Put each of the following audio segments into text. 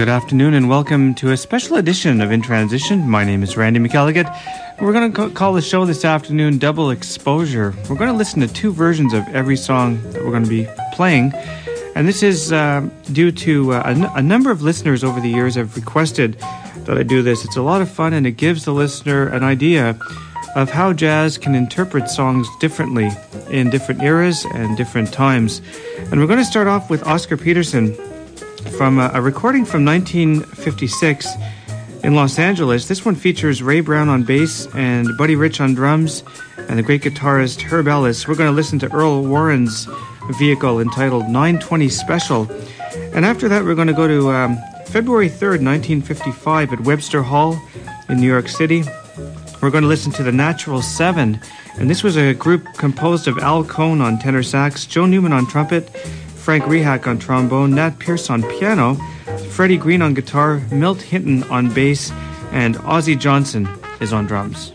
Good afternoon and welcome to a special edition of In Transition. My name is Randy McElligott. We're going to call the show this afternoon Double Exposure. We're going to listen to two versions of every song that we're going to be playing. And this is uh, due to uh, a, n- a number of listeners over the years have requested that I do this. It's a lot of fun and it gives the listener an idea of how jazz can interpret songs differently in different eras and different times. And we're going to start off with Oscar Peterson from a, a recording from 1956 in Los Angeles. This one features Ray Brown on bass and Buddy Rich on drums and the great guitarist Herb Ellis. We're going to listen to Earle Warren's vehicle entitled 920 Special. And after that, we're going to go to um, February 3rd, 1955 at Webster Hall in New York City. We're going to listen to the Natural Seven. And this was a group composed of Al Cohn on tenor sax, Joe Newman on trumpet, Frank Rehak on trombone, Nat Pierce on piano, Freddie Green on guitar, Milt Hinton on bass, and Osie Johnson is on drums.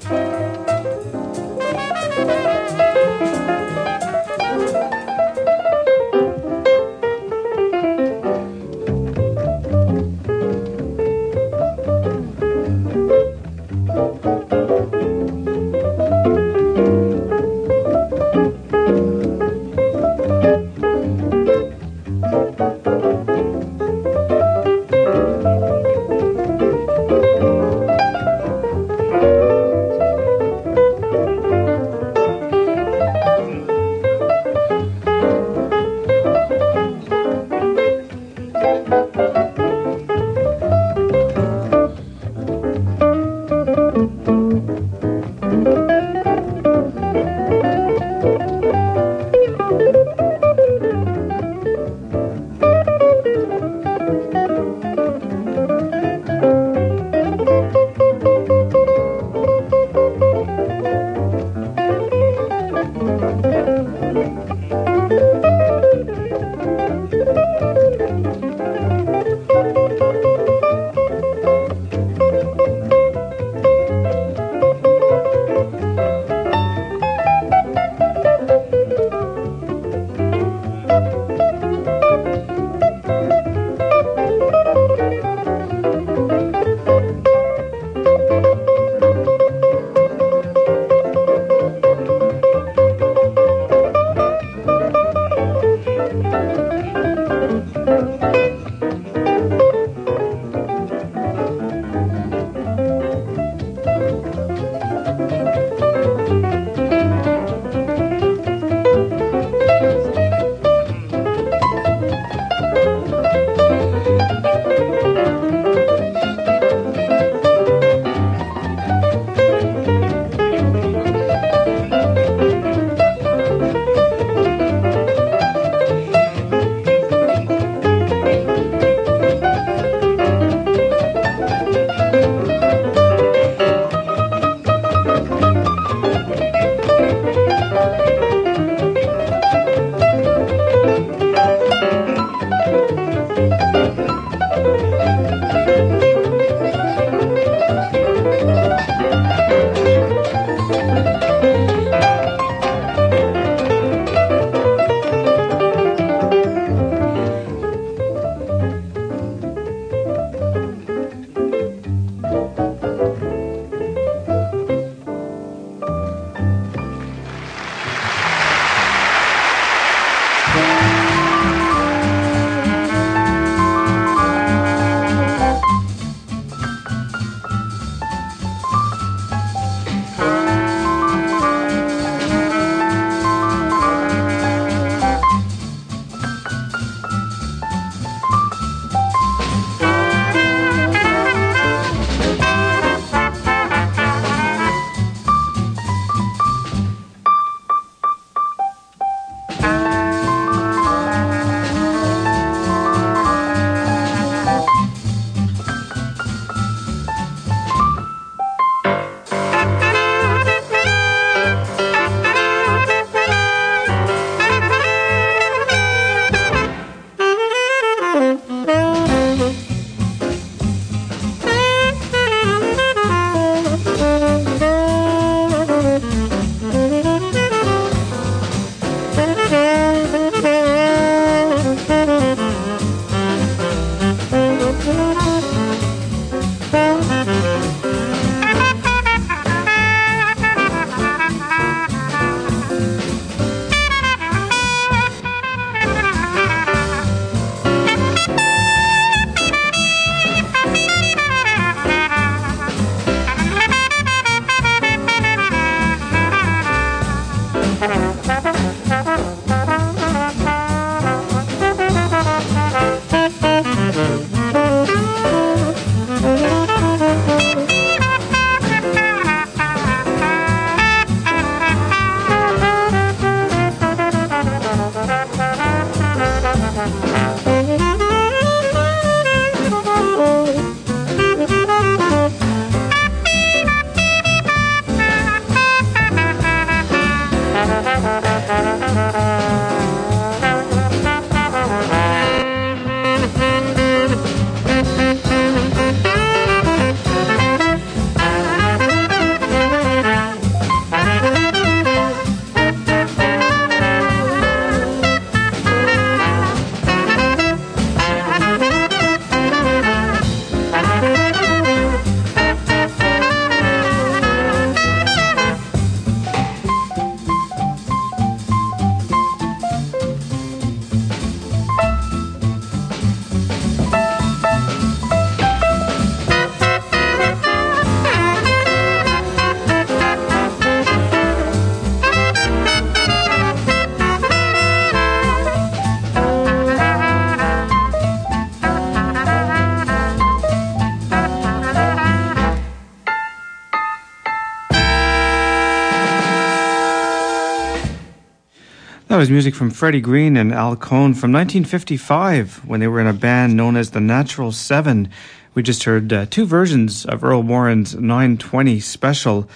That was music from Freddie Green and Al Cohn from 1955 when they were in a band known as the Natural Seven. We just heard uh, two versions of Earle Warren's 920 special.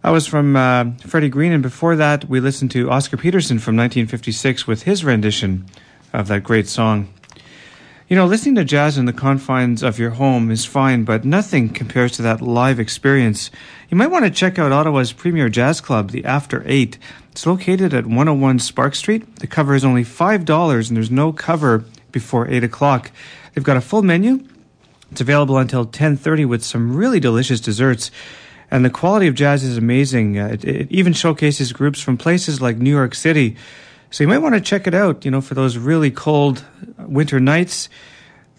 That was from uh, Freddie Green, and before that, we listened to Oscar Peterson from 1956 with his rendition of that great song. You know, listening to jazz in the confines of your home is fine, but nothing compares to that live experience. You might want to check out Ottawa's premier jazz club, the After Eight. It's located at 101 Spark Street. The cover is only $5 and there's no cover before 8 o'clock. They've got a full menu. It's available until 10.30 with some really delicious desserts. And the quality of jazz is amazing. Uh, it, it even showcases groups from places like New York City. So you might want to check it out, you know, for those really cold winter nights.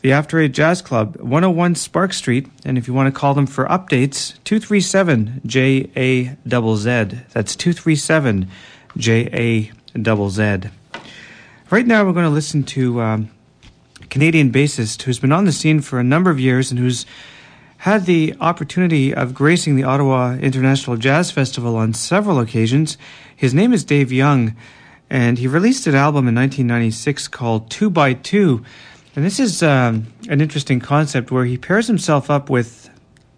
The After Eight Jazz Club, 101 Spark Street. And if you want to call them for updates, 237 JAZZ. That's 237 JAZZ. Right now, we're going to listen to um, a Canadian bassist who's been on the scene for a number of years and who's had the opportunity of gracing the Ottawa International Jazz Festival on several occasions. His name is Dave Young and he released an album in 1996 called Two by Two. And this is um, an interesting concept where he pairs himself up with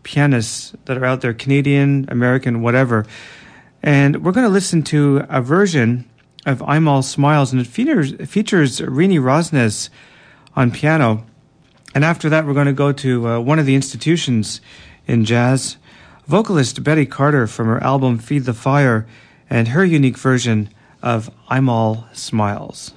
pianists that are out there, Canadian, American, whatever. And we're going to listen to a version of I'm All Smiles, and it features, features Renee Rosnes on piano. And after that, we're going to go to uh, one of the institutions in jazz, vocalist Betty Carter from her album Feed the Fire, and her unique version of I'm All Smiles.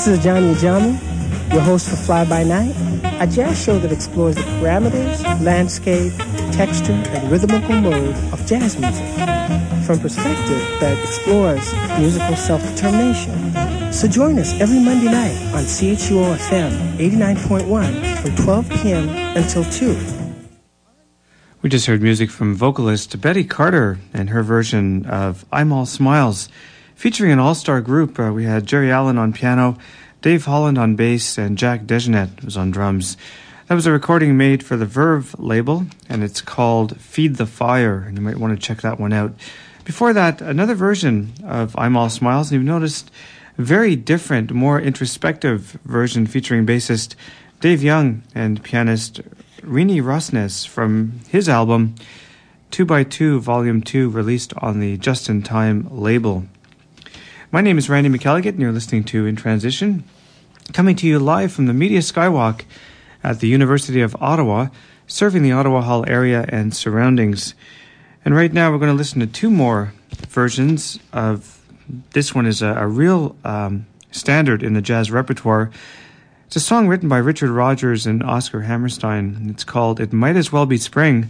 This is Johnny Ajami, your host for Fly By Night, a jazz show that explores the parameters, landscape, texture, and rhythmical mode of jazz music from perspective that explores musical self-determination. So join us every Monday night on CHUO FM 89.1 from 12 p.m. until 2. We just heard music from vocalist Betty Carter and her version of I'm All Smiles featuring an all-star group. Uh, we had Geri Allen on piano, Dave Holland on bass, and Jack DeJohnette was on drums. That was a recording made for the Verve label, and it's called Feed the Fire, and you might want to check that one out. Before that, another version of I'm All Smiles, and you've noticed a very different, more introspective version featuring bassist Dave Young and pianist Renee Rosnes from his album 2x2 Volume 2, released on the Just in Time label. My name is Randy McElligott, and you're listening to In Transition, coming to you live from the Media Skywalk at the University of Ottawa, serving the Ottawa Hull area and surroundings. And right now, we're going to listen to two more versions of this one is a, a real um, standard in the jazz repertoire. It's a song written by Richard Rodgers and Oscar Hammerstein. It's called It Might As Well Be Spring.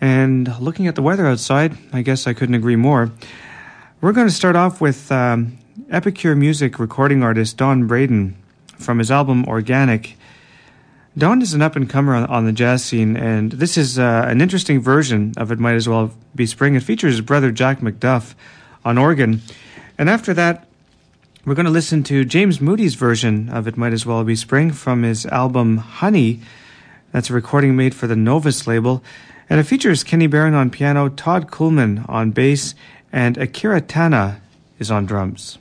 And looking at the weather outside, I guess I couldn't agree more. We're going to start off with um, Epicure music recording artist Don Braden from his album Organic. Don is an up and comer on, on, the jazz scene, and this is uh, an interesting version of It Might As Well Be Spring. It features his brother Jack McDuff on organ. And after that, we're going to listen to James Moody's version of It Might As Well Be Spring from his album Honey. That's a recording made for the Novus label. And it features Kenny Barron on piano, Todd Coolman on bass, and Akira Tana is on drums.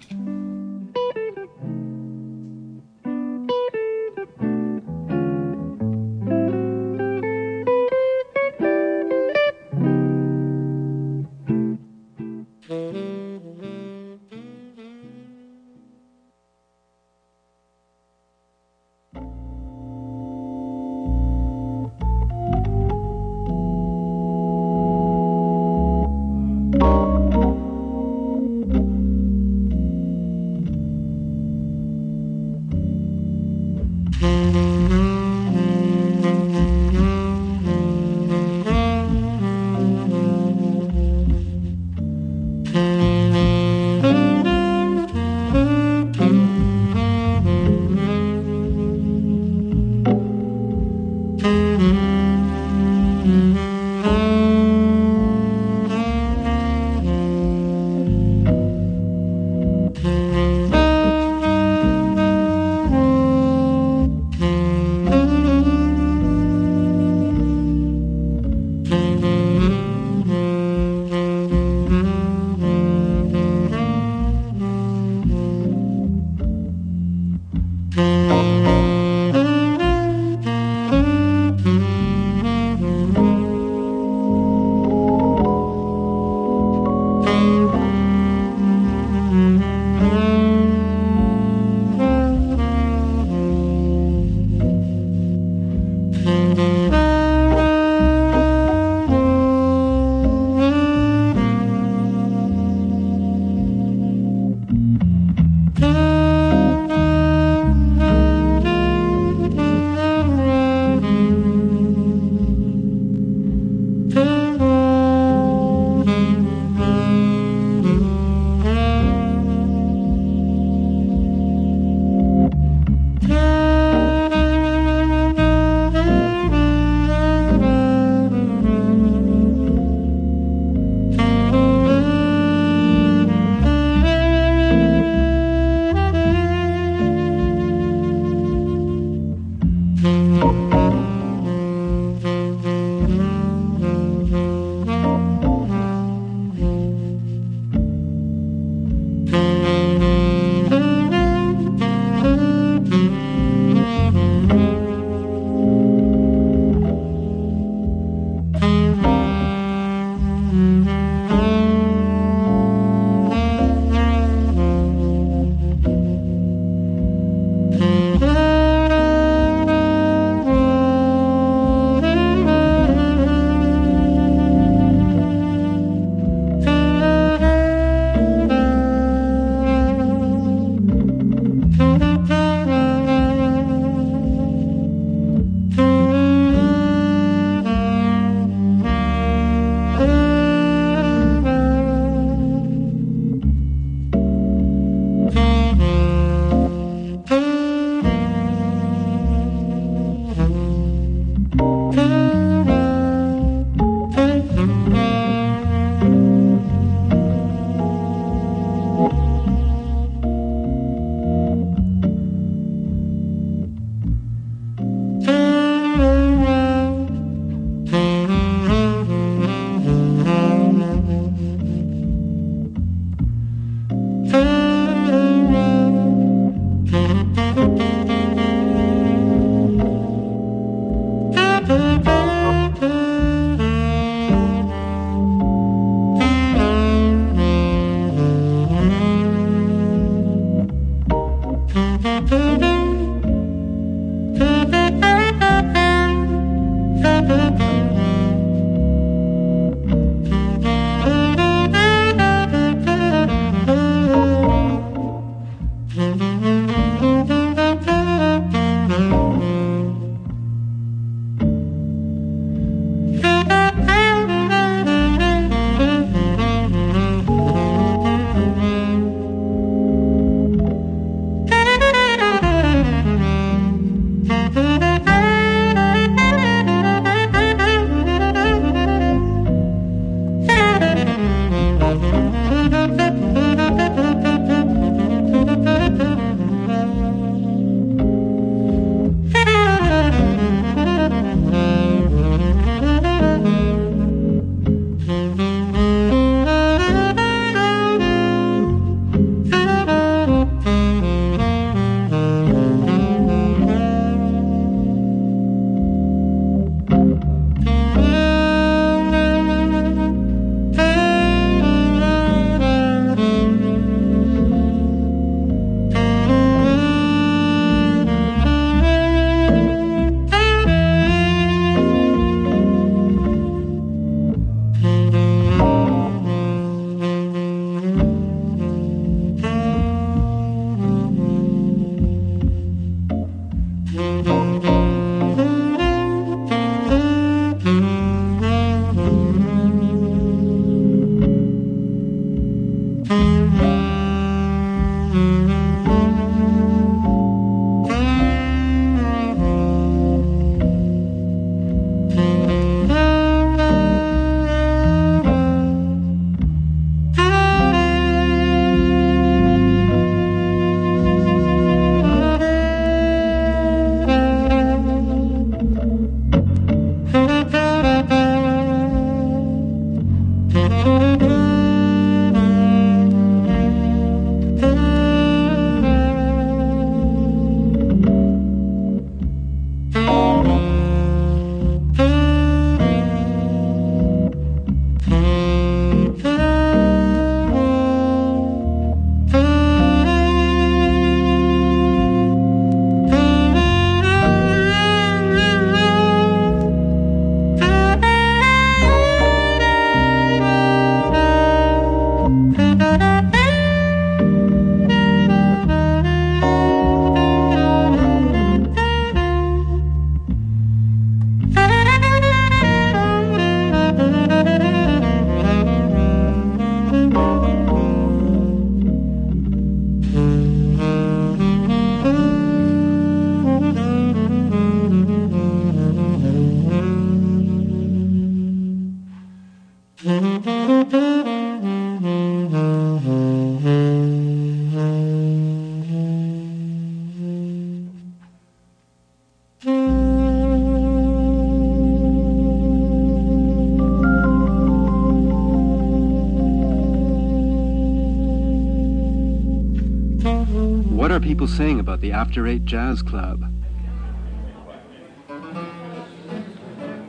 Saying about the After Eight Jazz Club?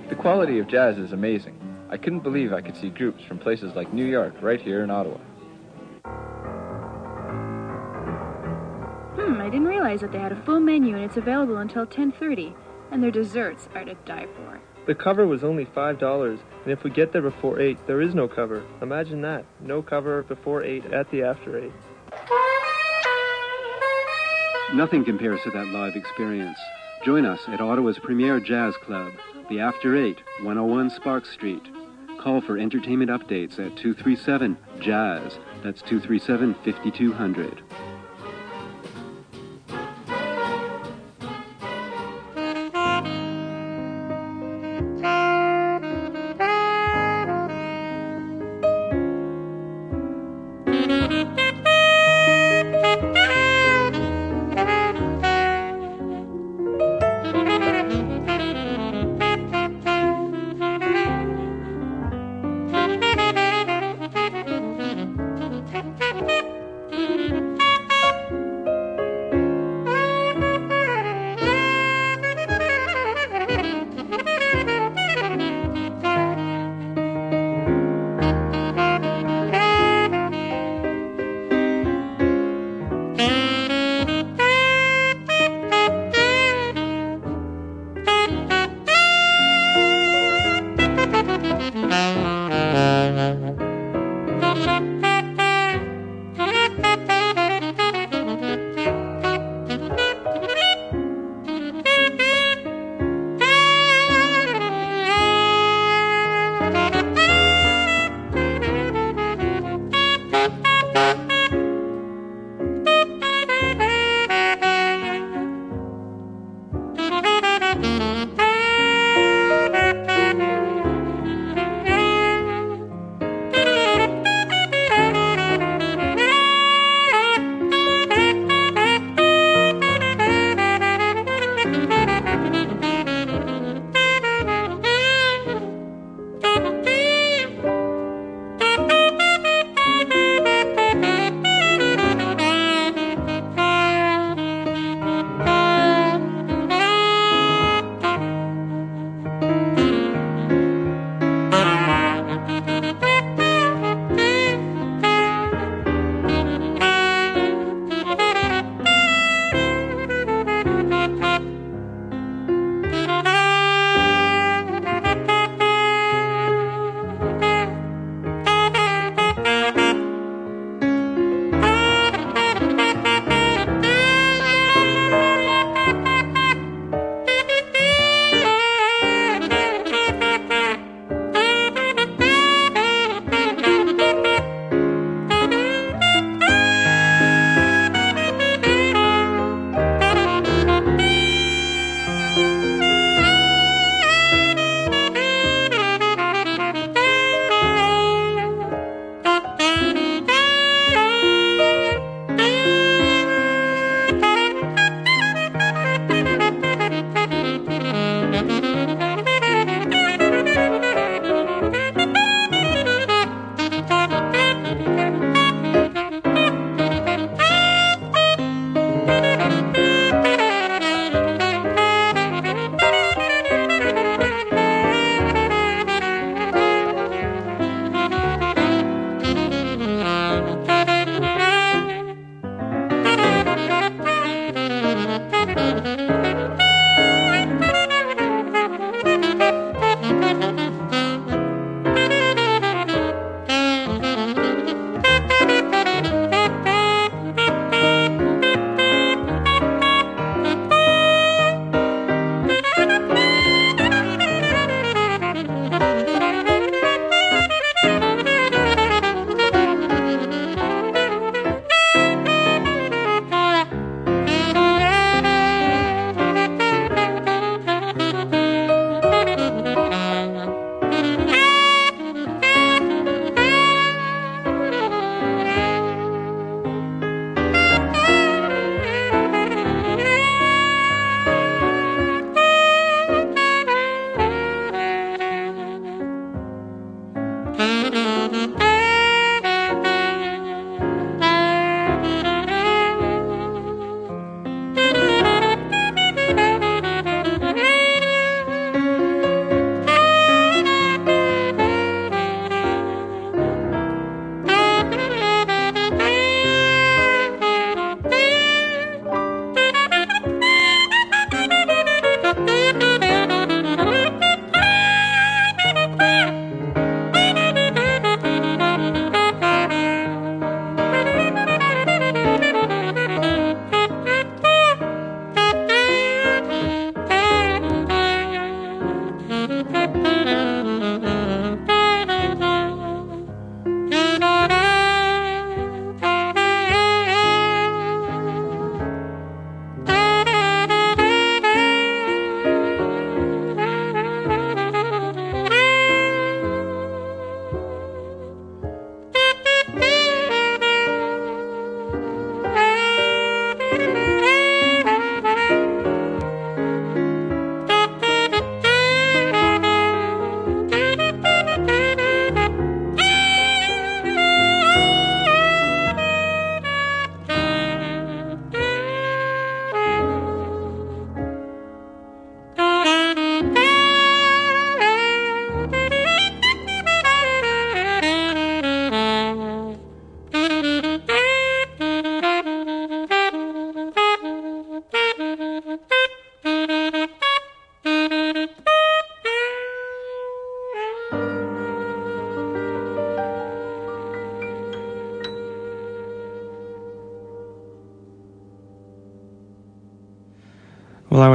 The quality of jazz is amazing. I couldn't believe I could see groups from places like New York right here in Ottawa. Hmm, I didn't realize that they had a full menu and it's available until 10:30, and their desserts are to die for. The cover was only $5, and if we get there before 8, there is no cover. Imagine that. No cover before 8 at the After 8. Nothing compares to that live experience. Join us at Ottawa's premier jazz club, the After 8, 101 Spark Street. Call for entertainment updates at 237 Jazz. That's 237 5200.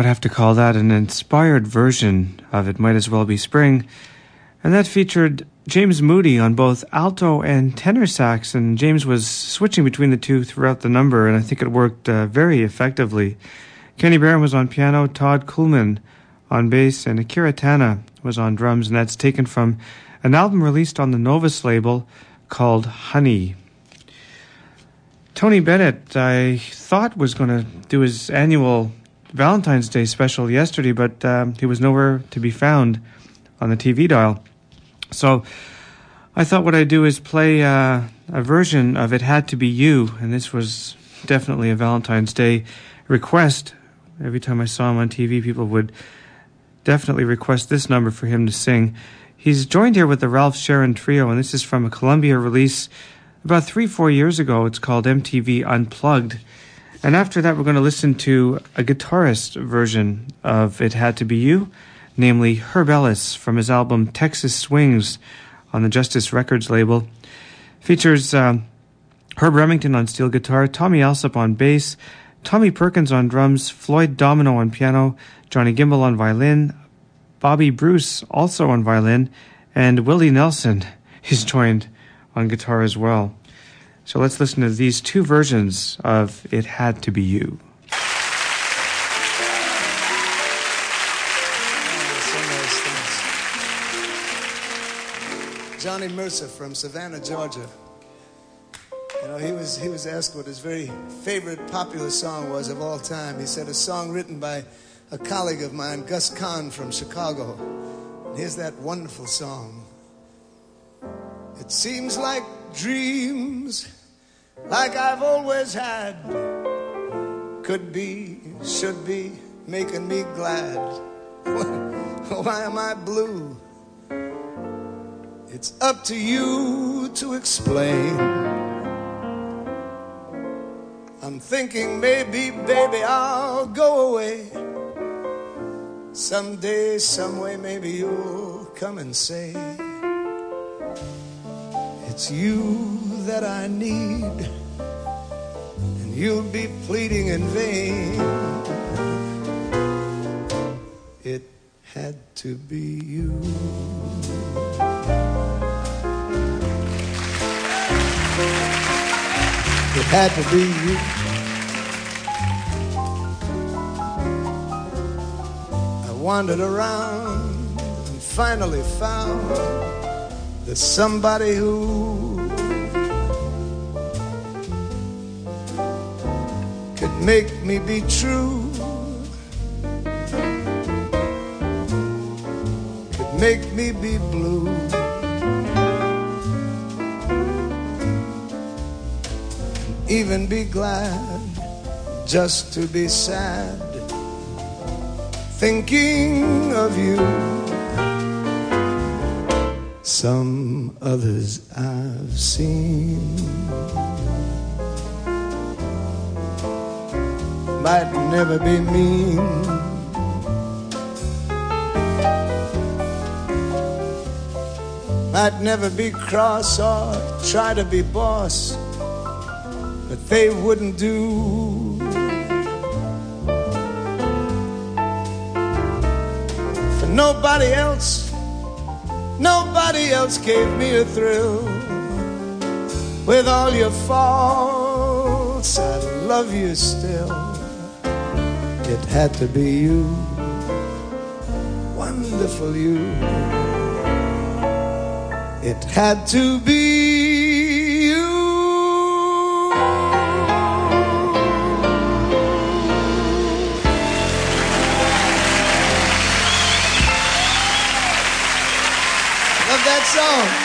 Would have to call that an inspired version of It Might As Well Be Spring. And that featured James Moody on both alto and tenor sax. And James was switching between the two throughout the number, and I think it worked uh, very effectively. Kenny Barron was on piano, Todd Coolman on bass, and Akira Tana was on drums. And that's taken from an album released on the Novus label called Honey. Tony Bennett, I thought was going to do his annual Valentine's Day special yesterday, but um, he was nowhere to be found on the TV dial. So I thought what I'd do is play uh, a version of It Had to Be You, and this was definitely a Valentine's Day request. Every time I saw him on TV, people would definitely request this number for him to sing. He's joined here with the Ralph Sharon Trio, and this is from a Columbia release about three, four years ago. It's called MTV Unplugged. And after that, we're going to listen to a guitarist version of It Had to Be You, namely Herb Ellis from his album Texas Swings on the Justice Records label. Features um, Herb Remington on steel guitar, Tommy Allsup on bass, Tommy Perkins on drums, Floyd Domino on piano, Johnny Gimble on violin, Bobby Bruce also on violin, and Willie Nelson is joined on guitar as well. So let's listen to these two versions of It Had to Be You. Johnny Mercer from Savannah, Georgia. You know, he was he was asked what his very favorite popular song was of all time. He said a song written by a colleague of mine, Gus Kahn from Chicago. And here's that wonderful song. It seems like dreams like I've always had could be, should be making me glad. Why am I blue? It's up to you to explain. I'm thinking maybe, baby, I'll go away. Someday, someway, maybe you'll come and say, It's you that I need, and you'll be pleading in vain. It had to be you. It had to be you. I wandered around and finally found the somebody who could make me be true, could make me be blue. Even be glad just to be sad thinking of you. Some others I've seen might never be mean. Might never be cross or try to be boss, but they wouldn't do. For nobody else, nobody else gave me a thrill. With all your faults, I love you still. It had to be you, wonderful you. It had to be song.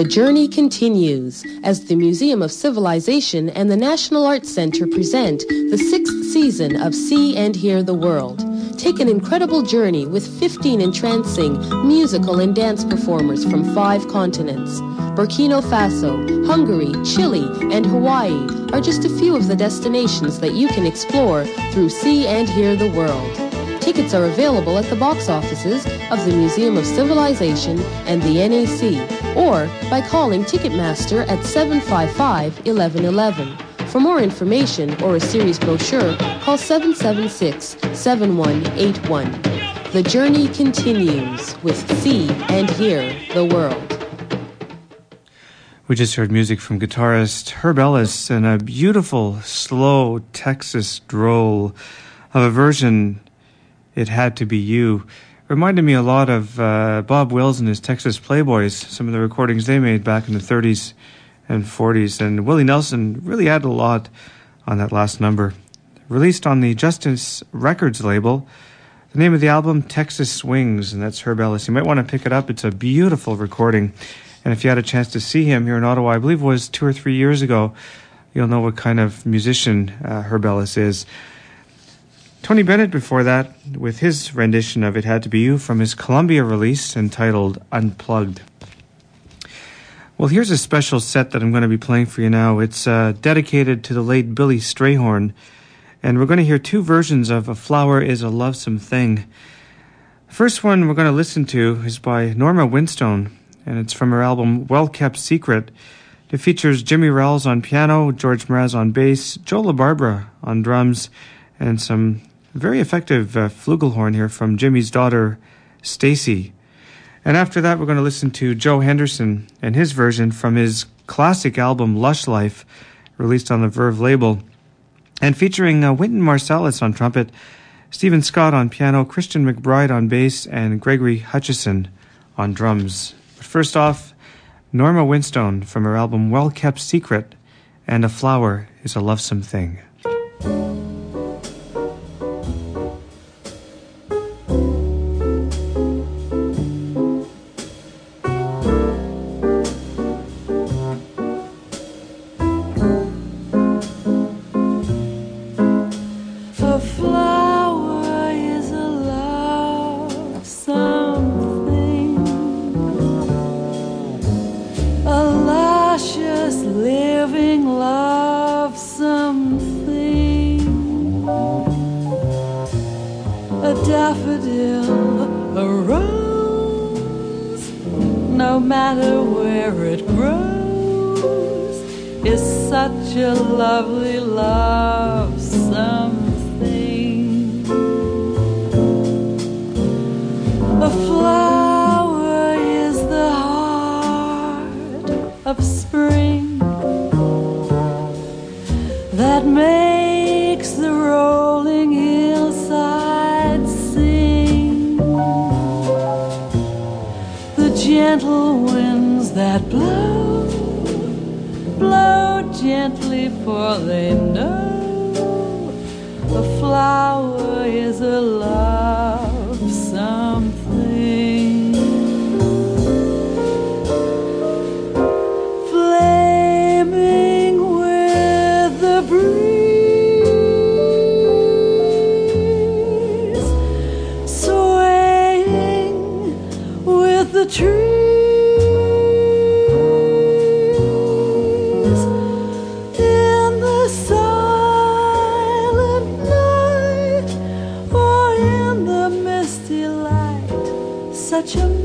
The journey continues as the Museum of Civilization and the National Arts Center present the sixth season of See and Hear the World. Take an incredible journey with 15 entrancing musical and dance performers from five continents. Burkina Faso, Hungary, Chile, and Hawaii are just a few of the destinations that you can explore through See and Hear the World. Tickets are available at the box offices of the Museum of Civilization and the NAC or by calling Ticketmaster at 755 1111. For more information or a series brochure, call 776 7181. The journey continues with See and Hear the World. We just heard music from guitarist Herb Ellis and a beautiful, slow Texas droll of a version, It Had to Be You reminded me a lot of uh, Bob Wills and his Texas Playboys, some of the recordings they made back in the 30s and 40s. And Willie Nelson really had a lot on that last number. Released on the Justice Records label, the name of the album, Texas Swings, and that's Herb Ellis. You might want to pick it up. It's a beautiful recording. And if you had a chance to see him here in Ottawa, I believe it was two or three years ago, you'll know what kind of musician uh, Herb Ellis is. Tony Bennett before that with his rendition of It Had to Be You from his Columbia release entitled Unplugged. Well, here's a special set that I'm going to be playing for you now. It's uh, dedicated to the late Billy Strayhorn, and we're going to hear two versions of A Flower is a Lovesome Thing. The first one we're going to listen to is by Norma Winstone, and it's from her album Well Kept Secret. It features Jimmy Rowles on piano, George Mraz on bass, Joe LaBarbera on drums, and some very effective uh, flugelhorn here from Jimmy's daughter, Stacy. And after that, we're going to listen to Joe Henderson and his version from his classic album Lush Life, released on the Verve label, and featuring uh, Wynton Marsalis on trumpet, Stephen Scott on piano, Christian McBride on bass, and Gregory Hutchinson on drums. But first off, Norma Winstone from her album Well Kept Secret, and A Flower is a Lovesome Thing. your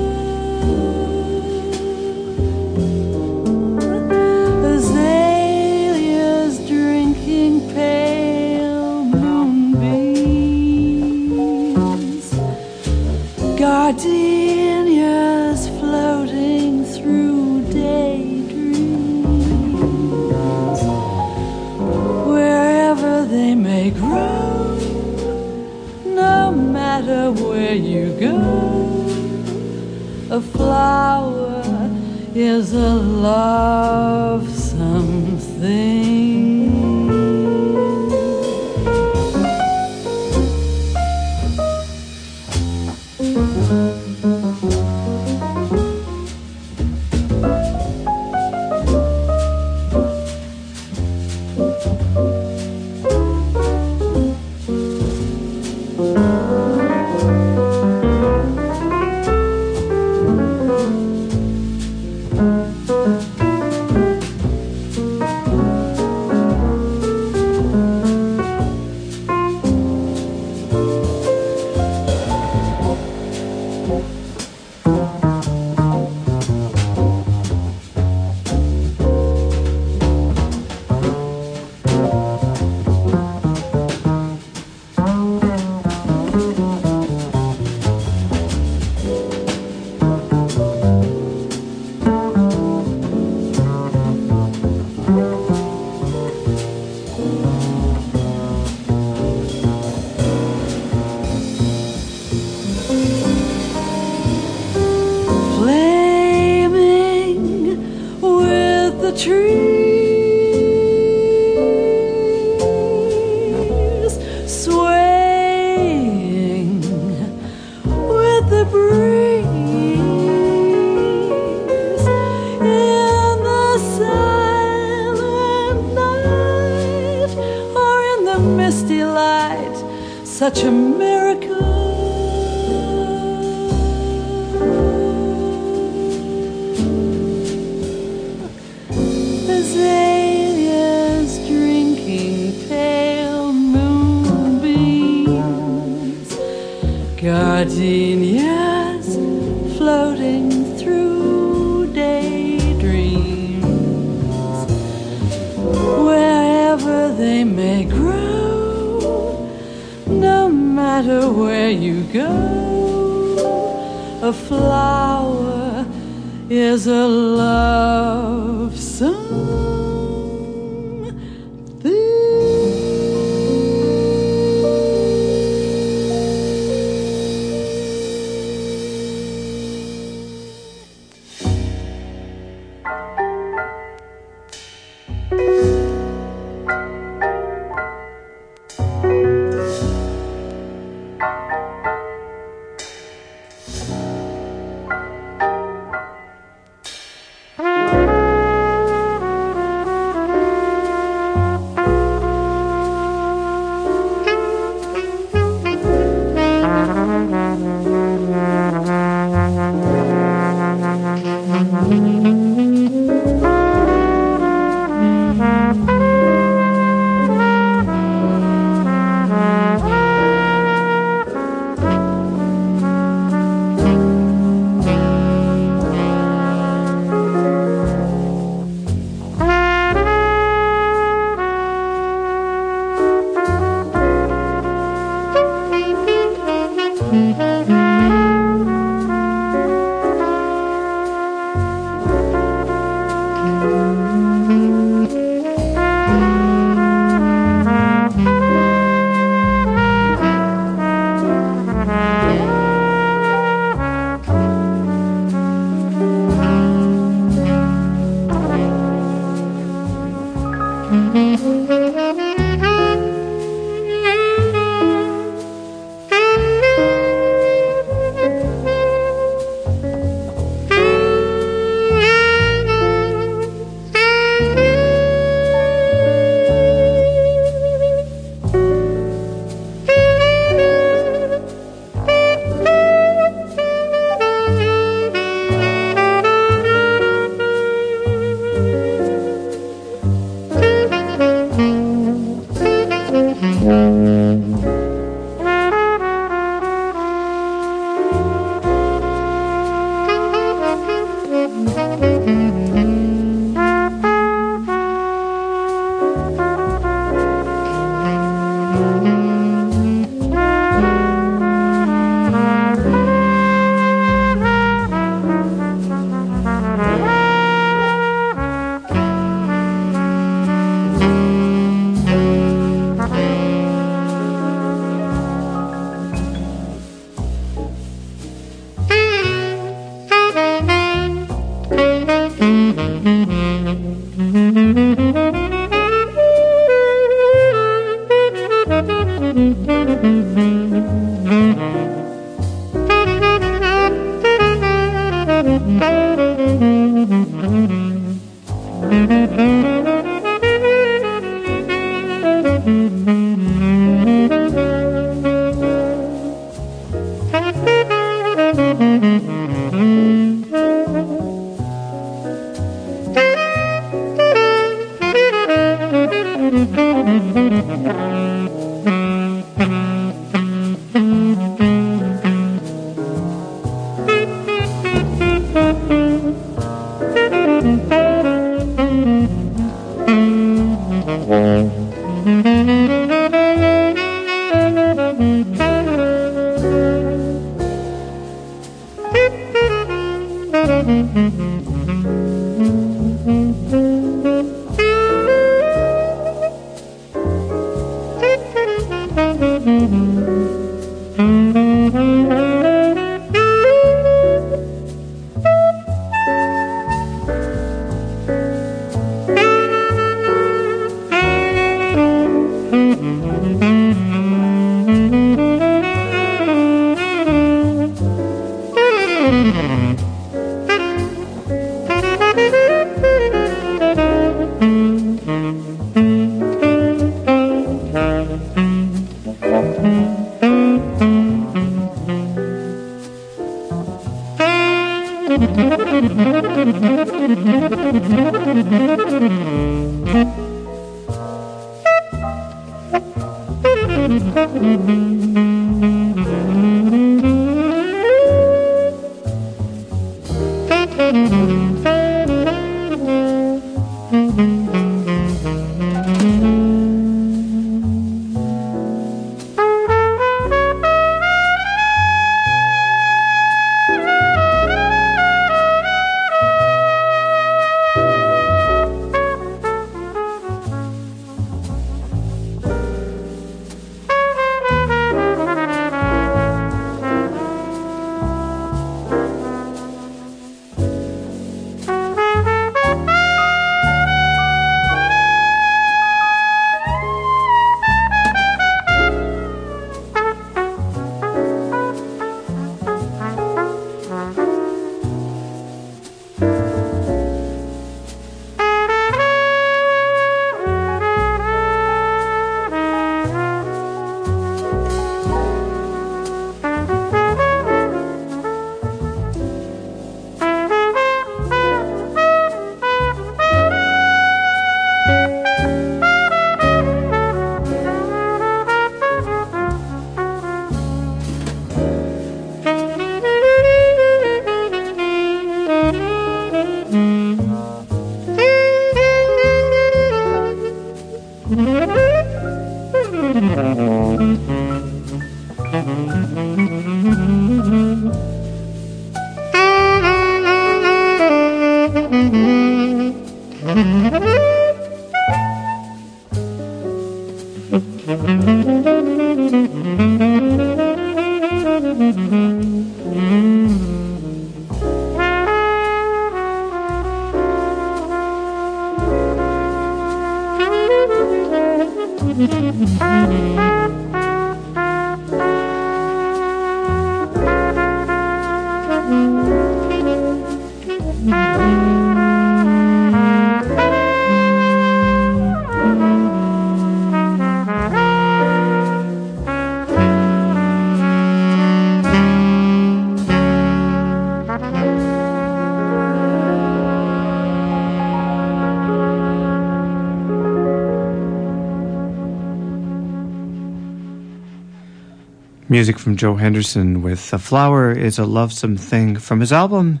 Music from Joe Henderson with A Flower is a Lovesome Thing from his album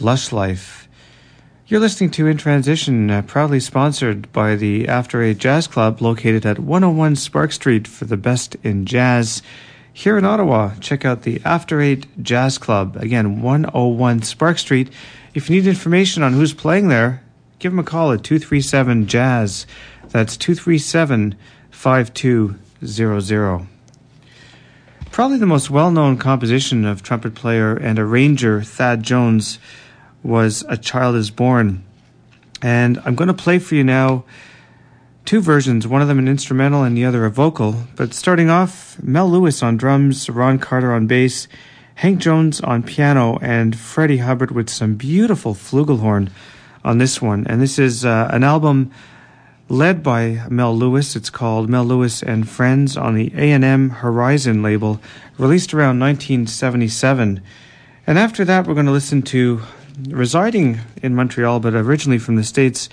Lush Life. You're listening to In Transition, uh, proudly sponsored by the After Eight Jazz Club located at 101 Sparks Street for the best in jazz. Here in Ottawa, check out the After Eight Jazz Club. Again, 101 Sparks Street. If you need information on who's playing there, give them a call at 237 Jazz. That's 237 5200. Probably the most well known composition of trumpet player and arranger Thad Jones was A Child is Born. And I'm going to play for you now two versions, one of them an instrumental and the other a vocal. But starting off, Mel Lewis on drums, Ron Carter on bass, Hank Jones on piano, and Freddie Hubbard with some beautiful flugelhorn on this one. And this is uh, an album led by Mel Lewis. It's called Mel Lewis and Friends on the A&M Horizon label, released around 1977. And after that, we're going to listen to residing in Montreal, but originally from the States,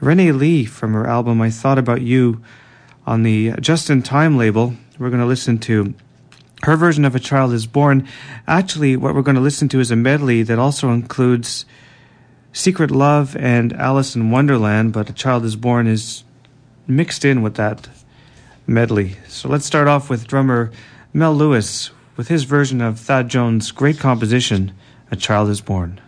Ranee Lee from her album I Thought About You on the Justin Time label. We're going to listen to her version of A Child is Born. Actually, what we're going to listen to is a medley that also includes Secret Love and Alice in Wonderland, but A Child is Born is mixed in with that medley. So let's start off with drummer Mel Lewis with his version of Thad Jones' great composition, A Child is Born.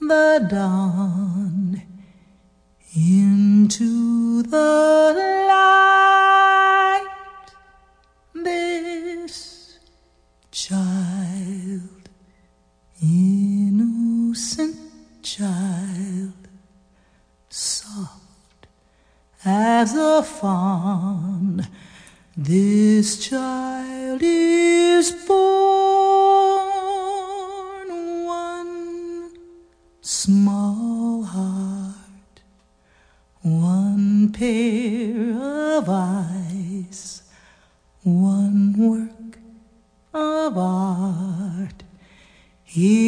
the dawn into the light. This child, innocent child, soft as a fawn, this child is born. pair of eyes, one work of art. Here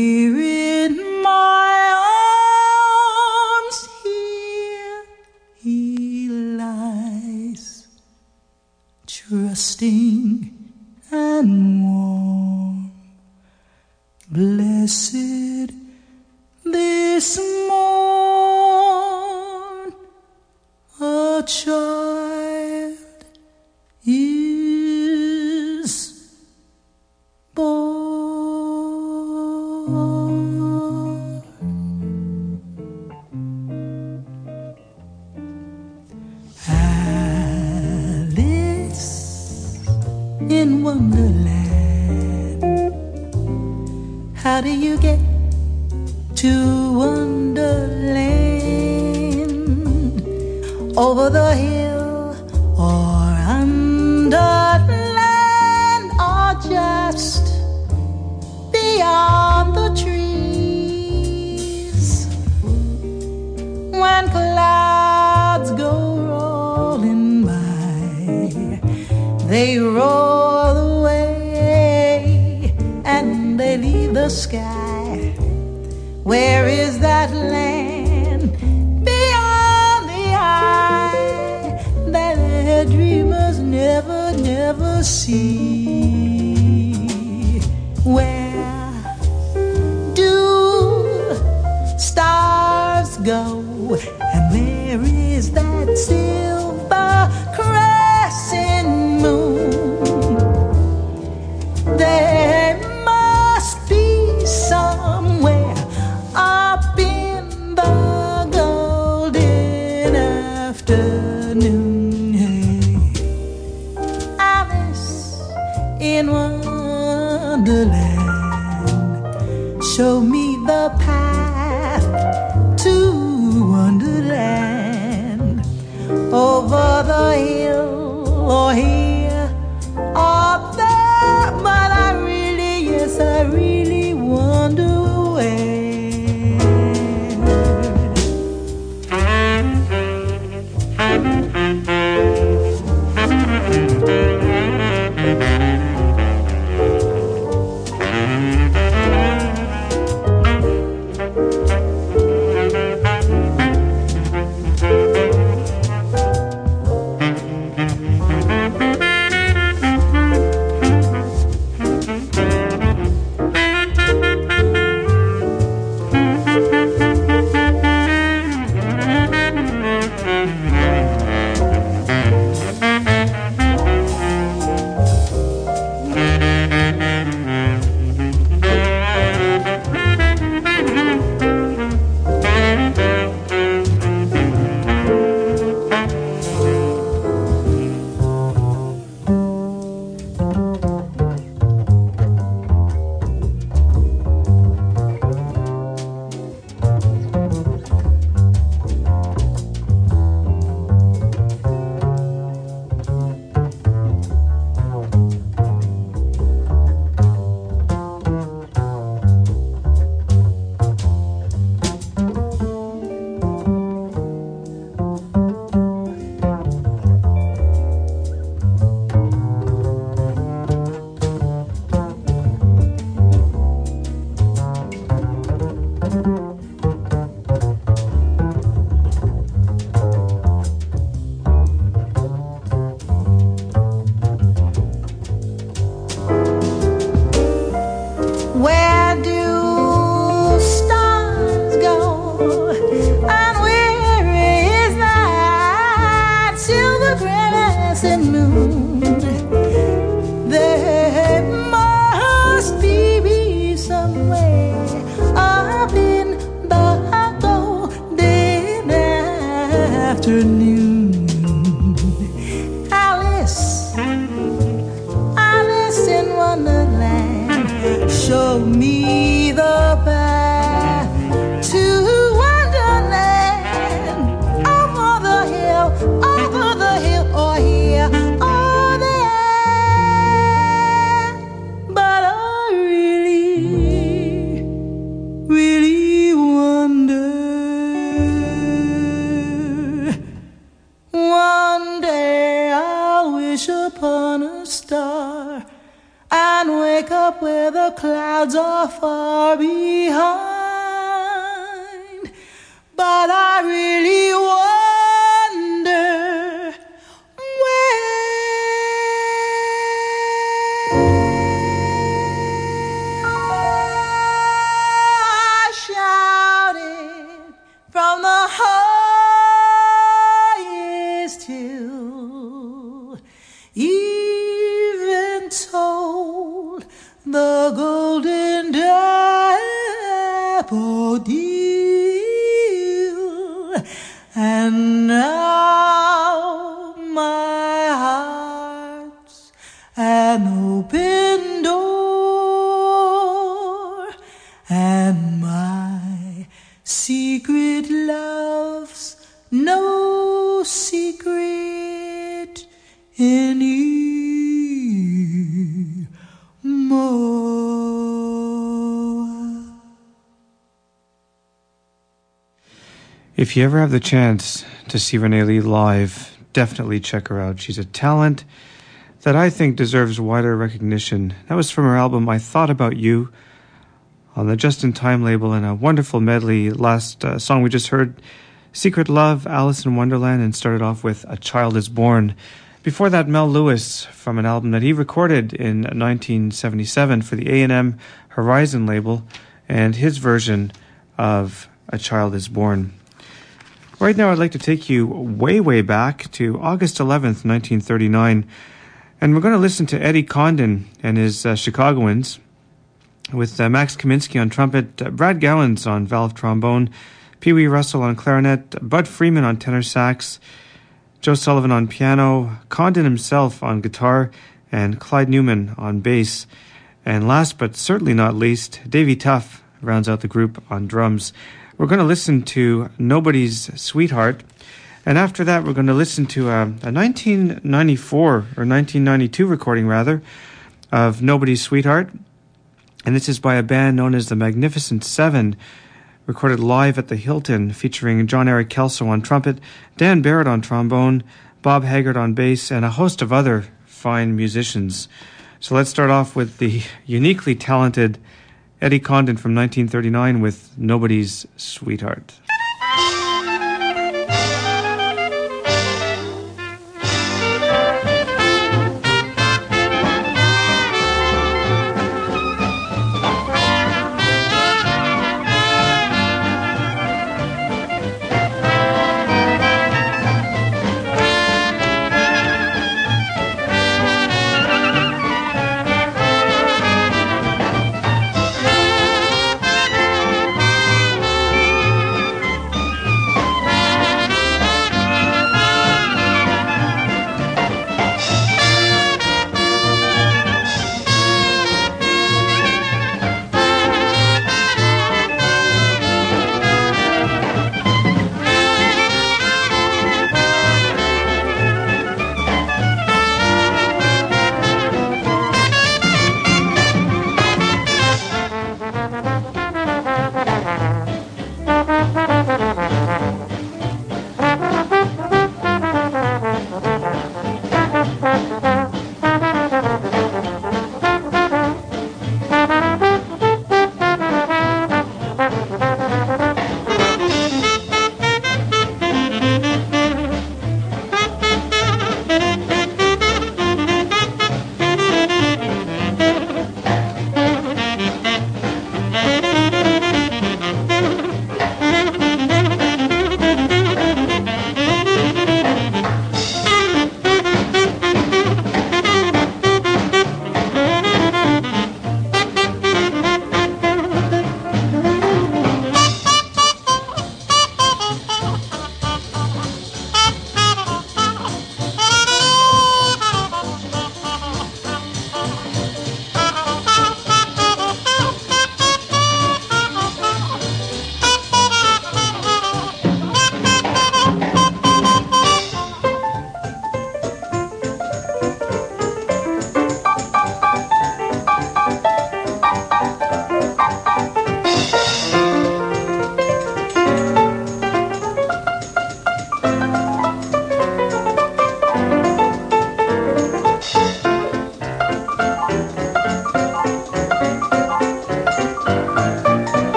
If you ever have the chance to see Ranee Lee live, definitely check her out. She's a talent that I think deserves wider recognition. That was from her album I Thought About You on the Justin Time label and a wonderful medley. Last uh, song we just heard, Secret Love, Alice in Wonderland, and started off with A Child is Born. Before that, Mel Lewis from an album that he recorded in 1977 for the A&M Horizon label and his version of A Child is Born. Right now, I'd like to take you way, way back to August 11th, 1939, and we're going to listen to Eddie Condon and his uh, Chicagoans with uh, Max Kaminsky on trumpet, uh, Brad Gowans on valve trombone, Pee Wee Russell on clarinet, Bud Freeman on tenor sax, Joe Sullivan on piano, Condon himself on guitar, and Clyde Newcombe on bass. And last but certainly not least, Davey Tough rounds out the group on drums. We're going to listen to Nobody's Sweetheart. And after that, we're going to listen to uh, a, a 1994 or 1992 recording, rather, of Nobody's Sweetheart. And this is by a band known as the Magnificent Seven, recorded live at the Hilton, featuring Jon-Erik Kellso on trumpet, Dan Barrett on trombone, Bob Haggart on bass, and a host of other fine musicians. So let's start off with the uniquely talented Eddie Condon from 1939 with Nobody's Sweetheart.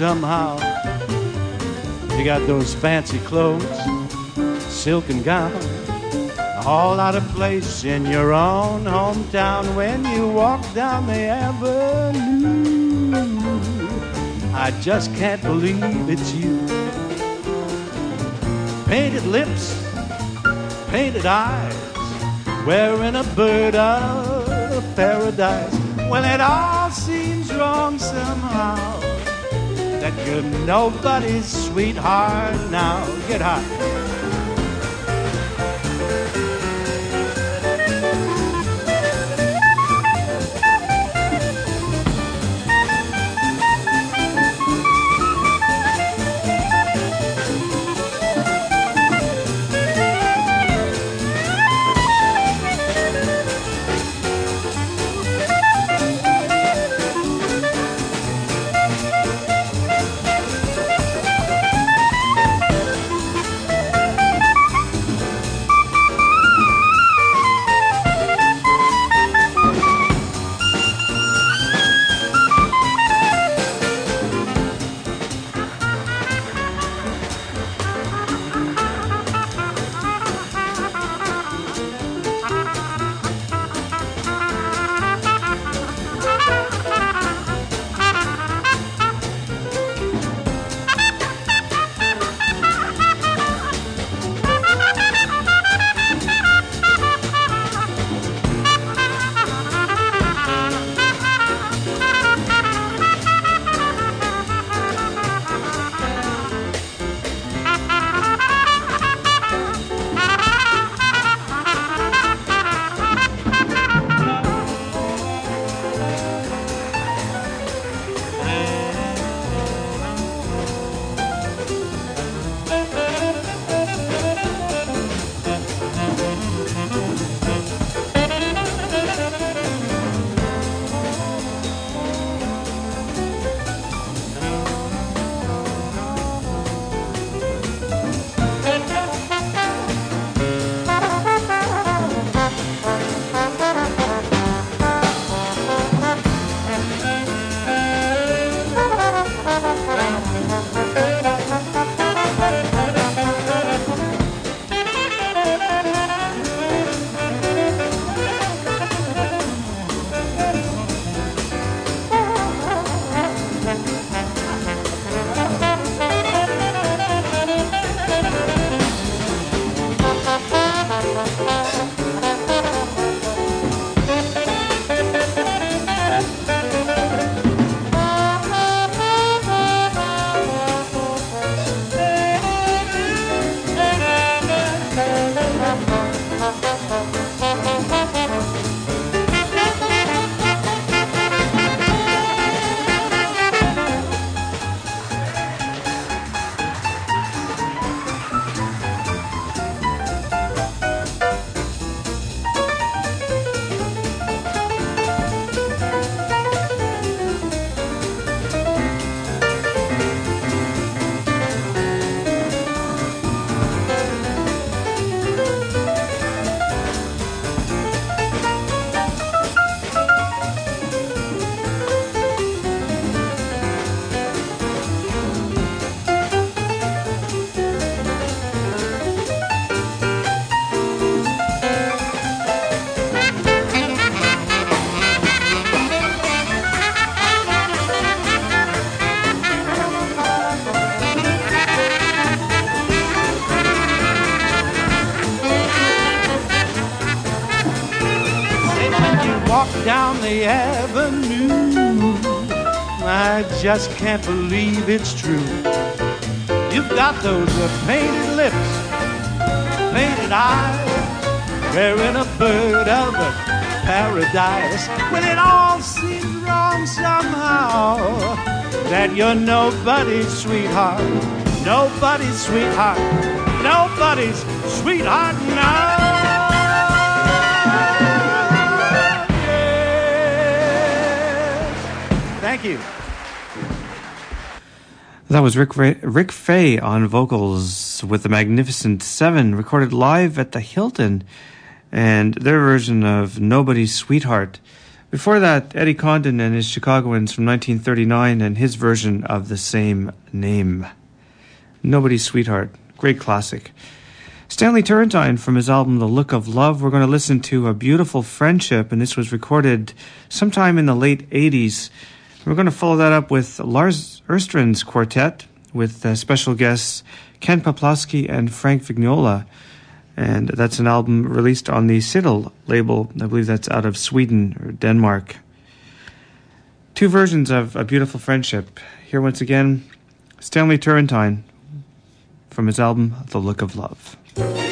Somehow. You got those fancy clothes, silken gown, all out of place in your own hometown when you walk down the avenue. I just can't believe it's you. Painted lips, painted eyes, wearing a bird of paradise. Well, it all you're nobody's sweetheart now. Get high. Can't believe it's true. You've got those uh, painted lips, painted eyes, wearing a bird of a paradise. Well, it all seems wrong somehow that you're nobody's sweetheart, nobody's sweetheart, nobody's sweetheart now. Thank you. That was Rick Ray, Rick Fay on vocals with the Magnificent Seven, recorded live at the Hilton, and their version of "Nobody's Sweetheart" Before that, Eddie Condon and his Chicagoans from 1939 and his version of the same name. Nobody's Sweetheart, great classic. Stanley Turrentine from his album The Look of Love. We're going to listen to A Beautiful Friendship, and this was recorded sometime in the late 80s. We're going to follow that up with Lars Erstrand's quartet with uh, special guests Ken Peplowski and Frank Vignola and that's an album released on the Siddle label. I believe that's out of Sweden or Denmark. Two versions of A Beautiful Friendship. Here once again, Stanley Turrentine from his album The Look of Love.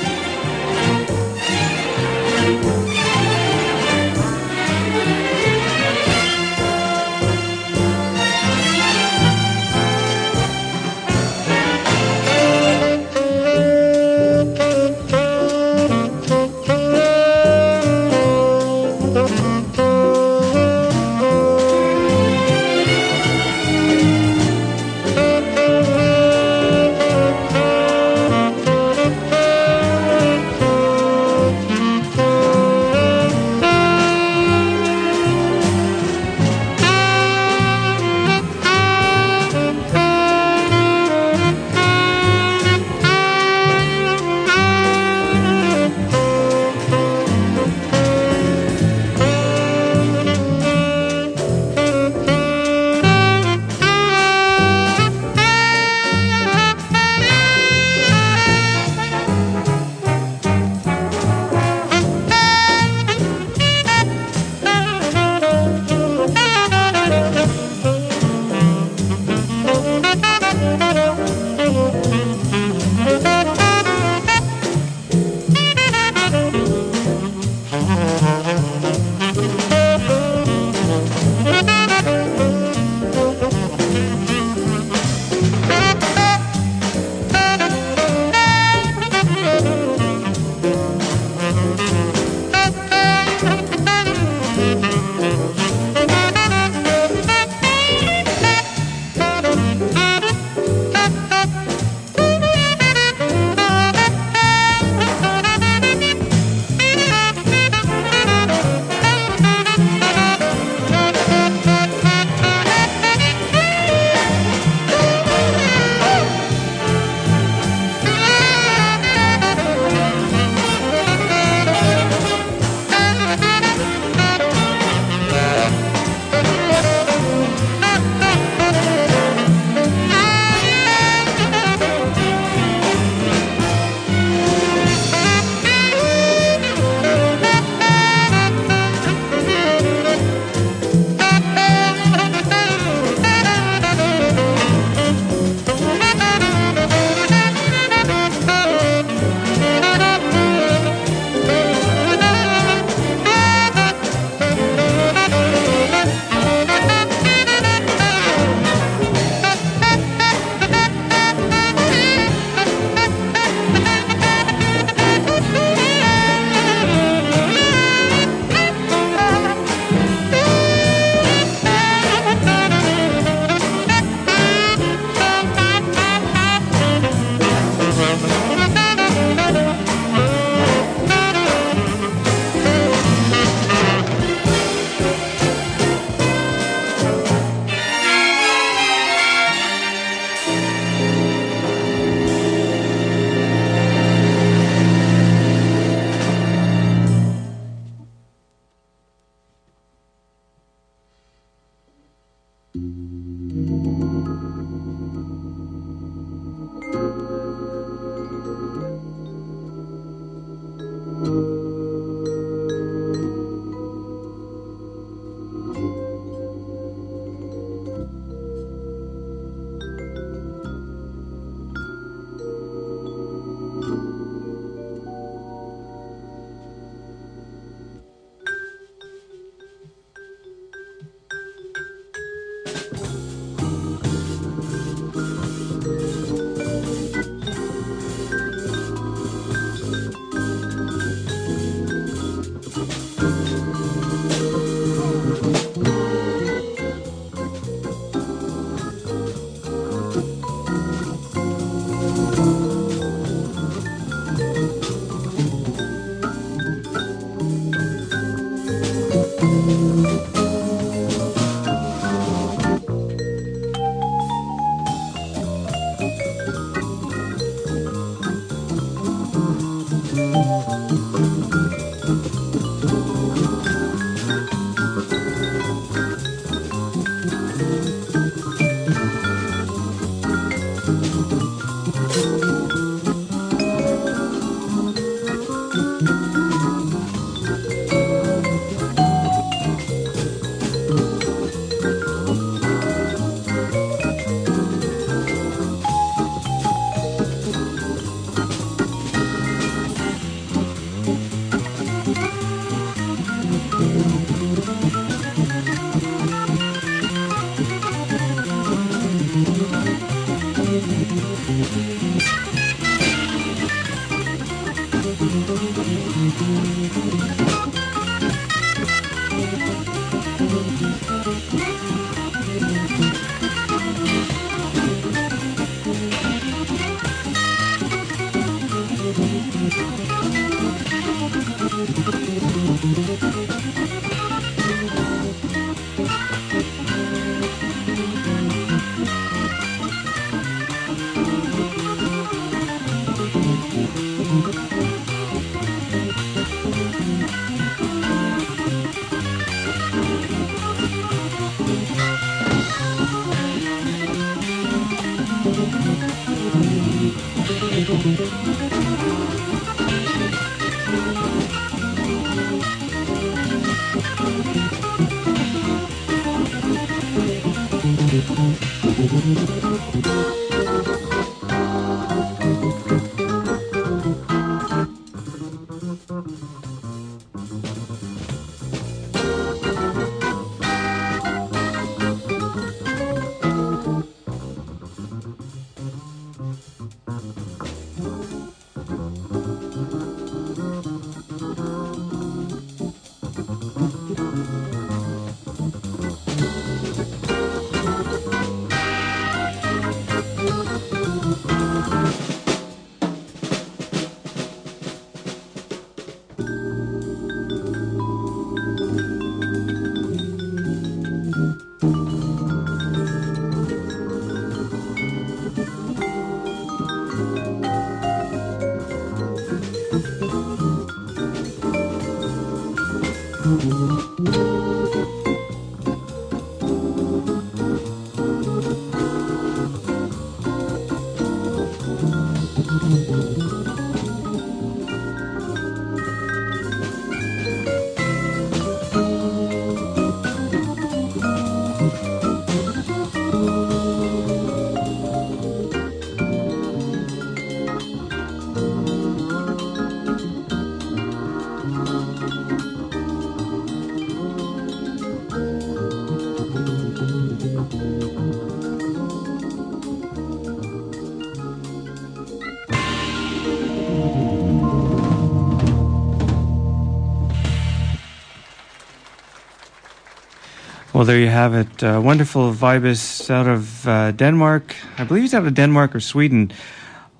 Well, there you have it. Uh, wonderful vibus out of uh, Denmark. I believe he's out of Denmark or Sweden.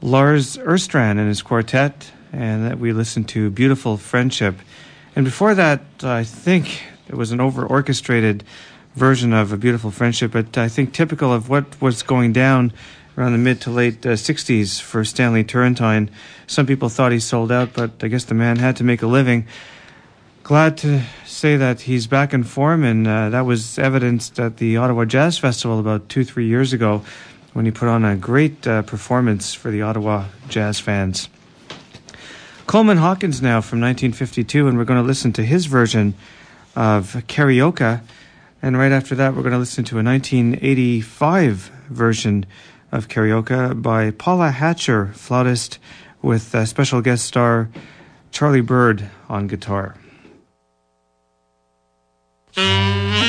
Lars Erstrand and his quartet, and that we listened to Beautiful Friendship. And before that, I think it was an over orchestrated version of A Beautiful Friendship, but I think typical of what was going down around the mid to late uh, 60s for Stanley Turrentine. Some people thought he sold out, but I guess the man had to make a living. Glad to say that he's back in form, and uh, that was evidenced at the Ottawa Jazz Festival about two, three years ago when he put on a great uh, performance for the Ottawa Jazz fans. Coleman Hawkins now from 1952, and we're going to listen to his version of Carioca. And right after that, we're going to listen to a 1985 version of Carioca by Paula Hatcher, flautist, with a special guest star Charlie Byrd on guitar. Música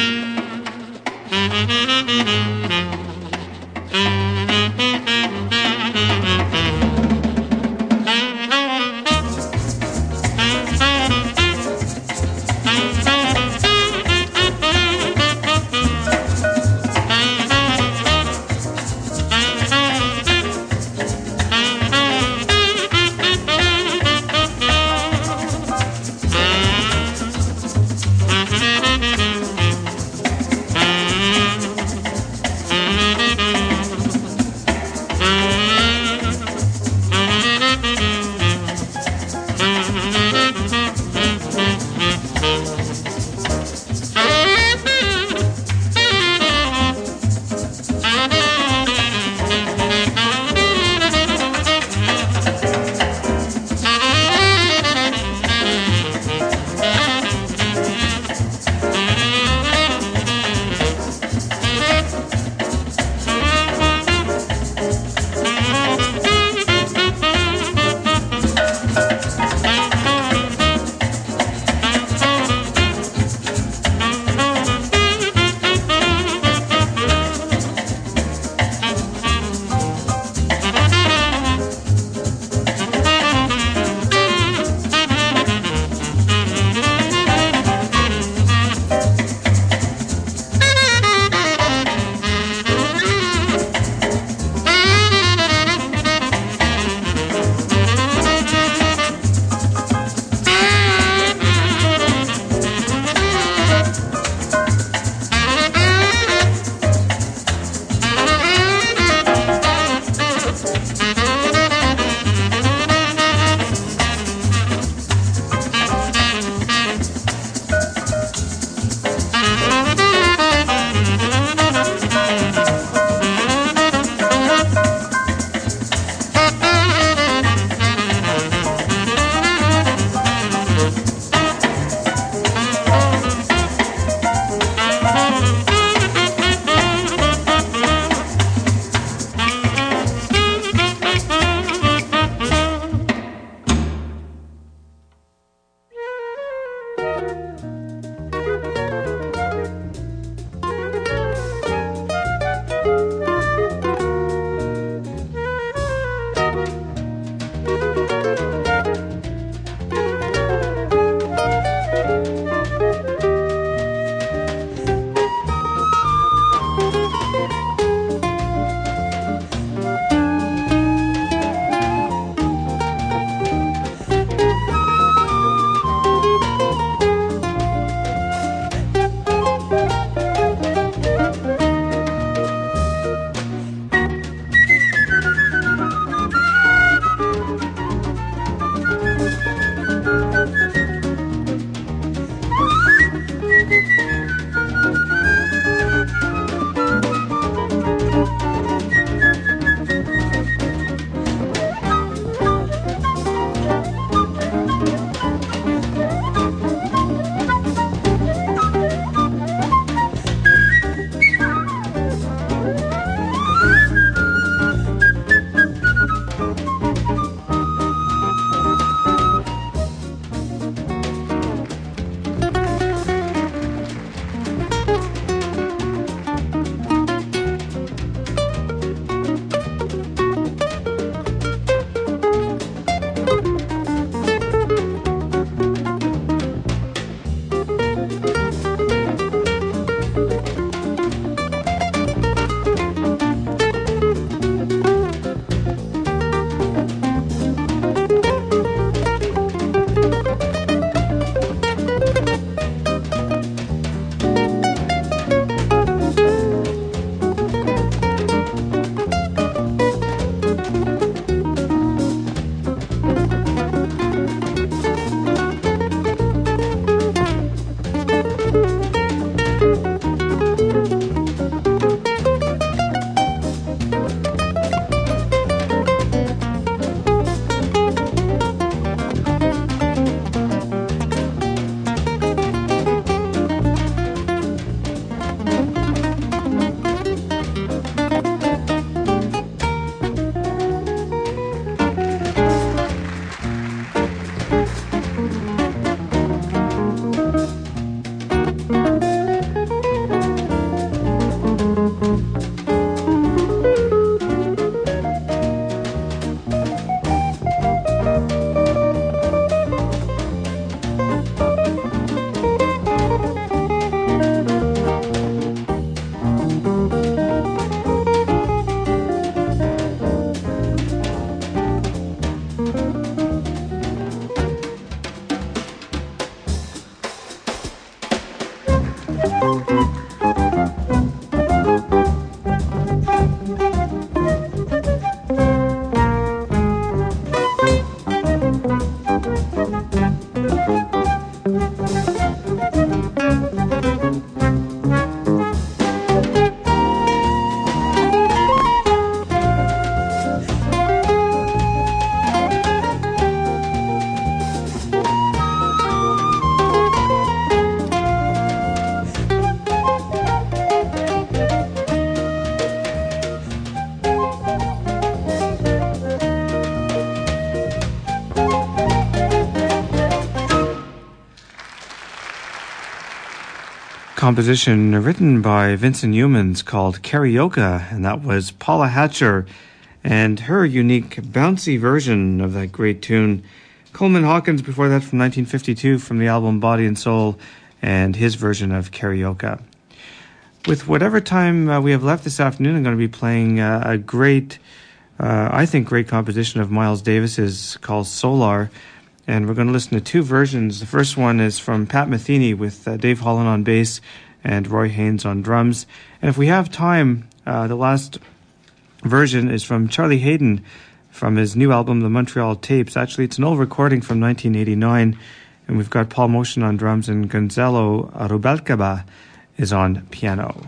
composition written by Vincent Youmans called Carioca, and that was Paula Hatcher and her unique bouncy version of that great tune. Coleman Hawkins before that from 1952 from the album Body and Soul and his version of Carioca. With whatever time uh, we have left this afternoon, I'm going to be playing uh, a great, uh, I think, great composition of Miles Davis's called Solar and we're going to listen to two versions. The first one is from Pat Metheny with uh, Dave Holland on bass and Roy Haynes on drums. And if we have time, uh, the last version is from Charlie Haden from his new album, The Montreal Tapes. Actually, it's an old recording from 1989, and we've got Paul Motian on drums and Gonzalo Rubalcaba is on piano.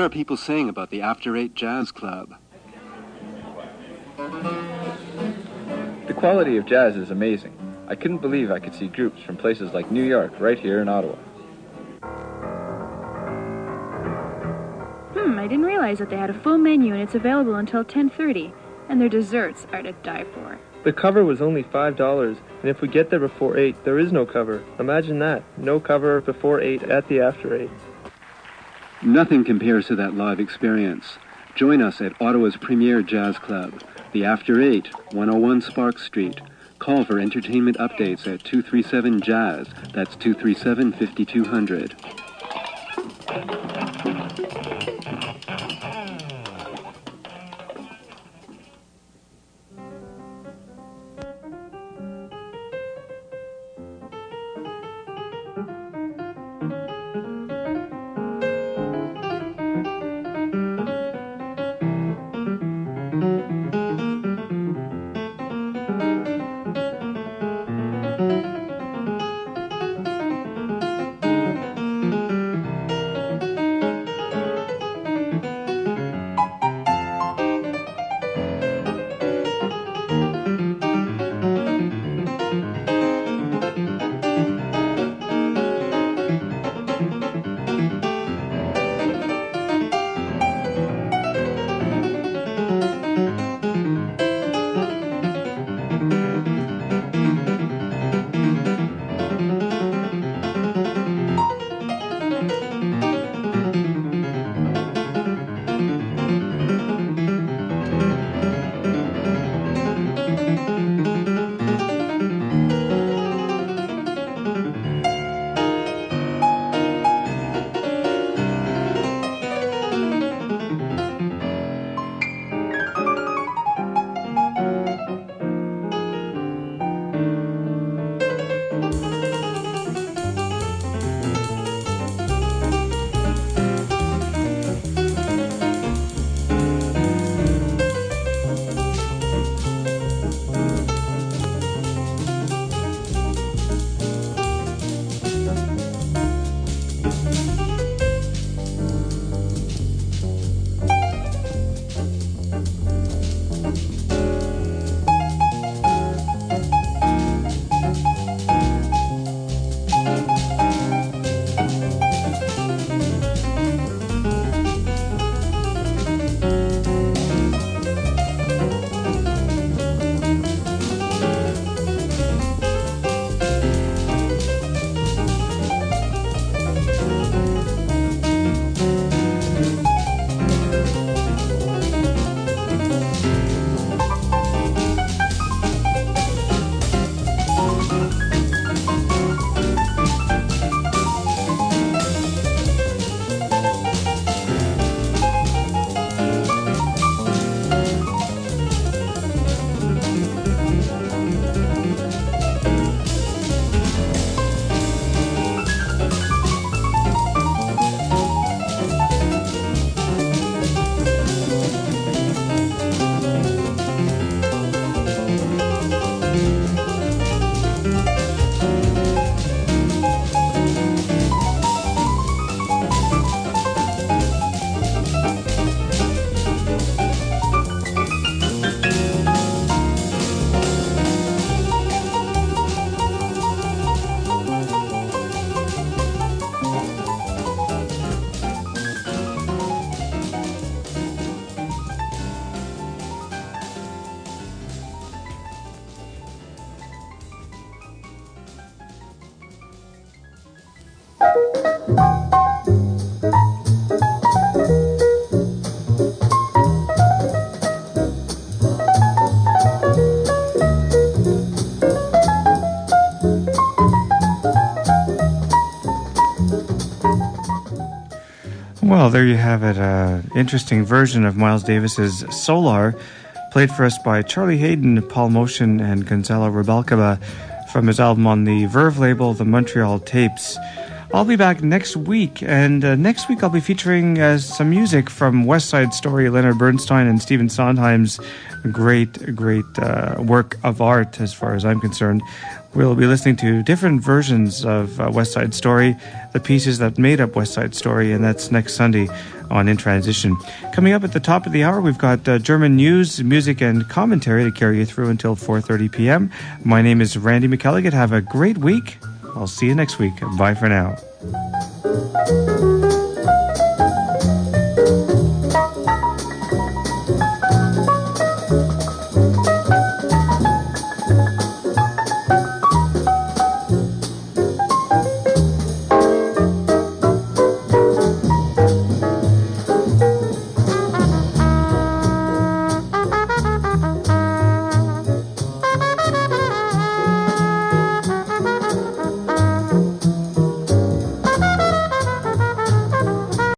What are people saying about the After Eight Jazz Club? The quality of jazz is amazing. I couldn't believe I could see groups from places like New York right here in Ottawa. Hmm, I didn't realize that they had a full menu and it's available until 10:30, and their desserts are to die for. The cover was only $5, and if we get there before 8, there is no cover. Imagine that. No cover before 8 at the after 8. Nothing compares to that live experience. Join us at Ottawa's premier jazz club, the After 8, 101 Sparks Street. Call for entertainment updates at 237 Jazz. That's 237 5200. Well, there you have it. Uh, interesting version of Miles Davis's Solar, played for us by Charlie Haden, Paul Motian, and Gonzalo Rubalcaba from his album on the Verve label, The Montreal Tapes. I'll be back next week, and uh, next week I'll be featuring uh, some music from West Side Story, Leonard Bernstein, and Stephen Sondheim's great, great uh, work of art, as far as I'm concerned. We'll be listening to different versions of uh, West Side Story, the pieces that made up West Side Story, and that's next Sunday on In Transition. Coming up at the top of the hour, we've got uh, German news, music, and commentary to carry you through until 4:30 p.m. My name is Randy McElligott. Have a great week. I'll see you next week. Bye for now.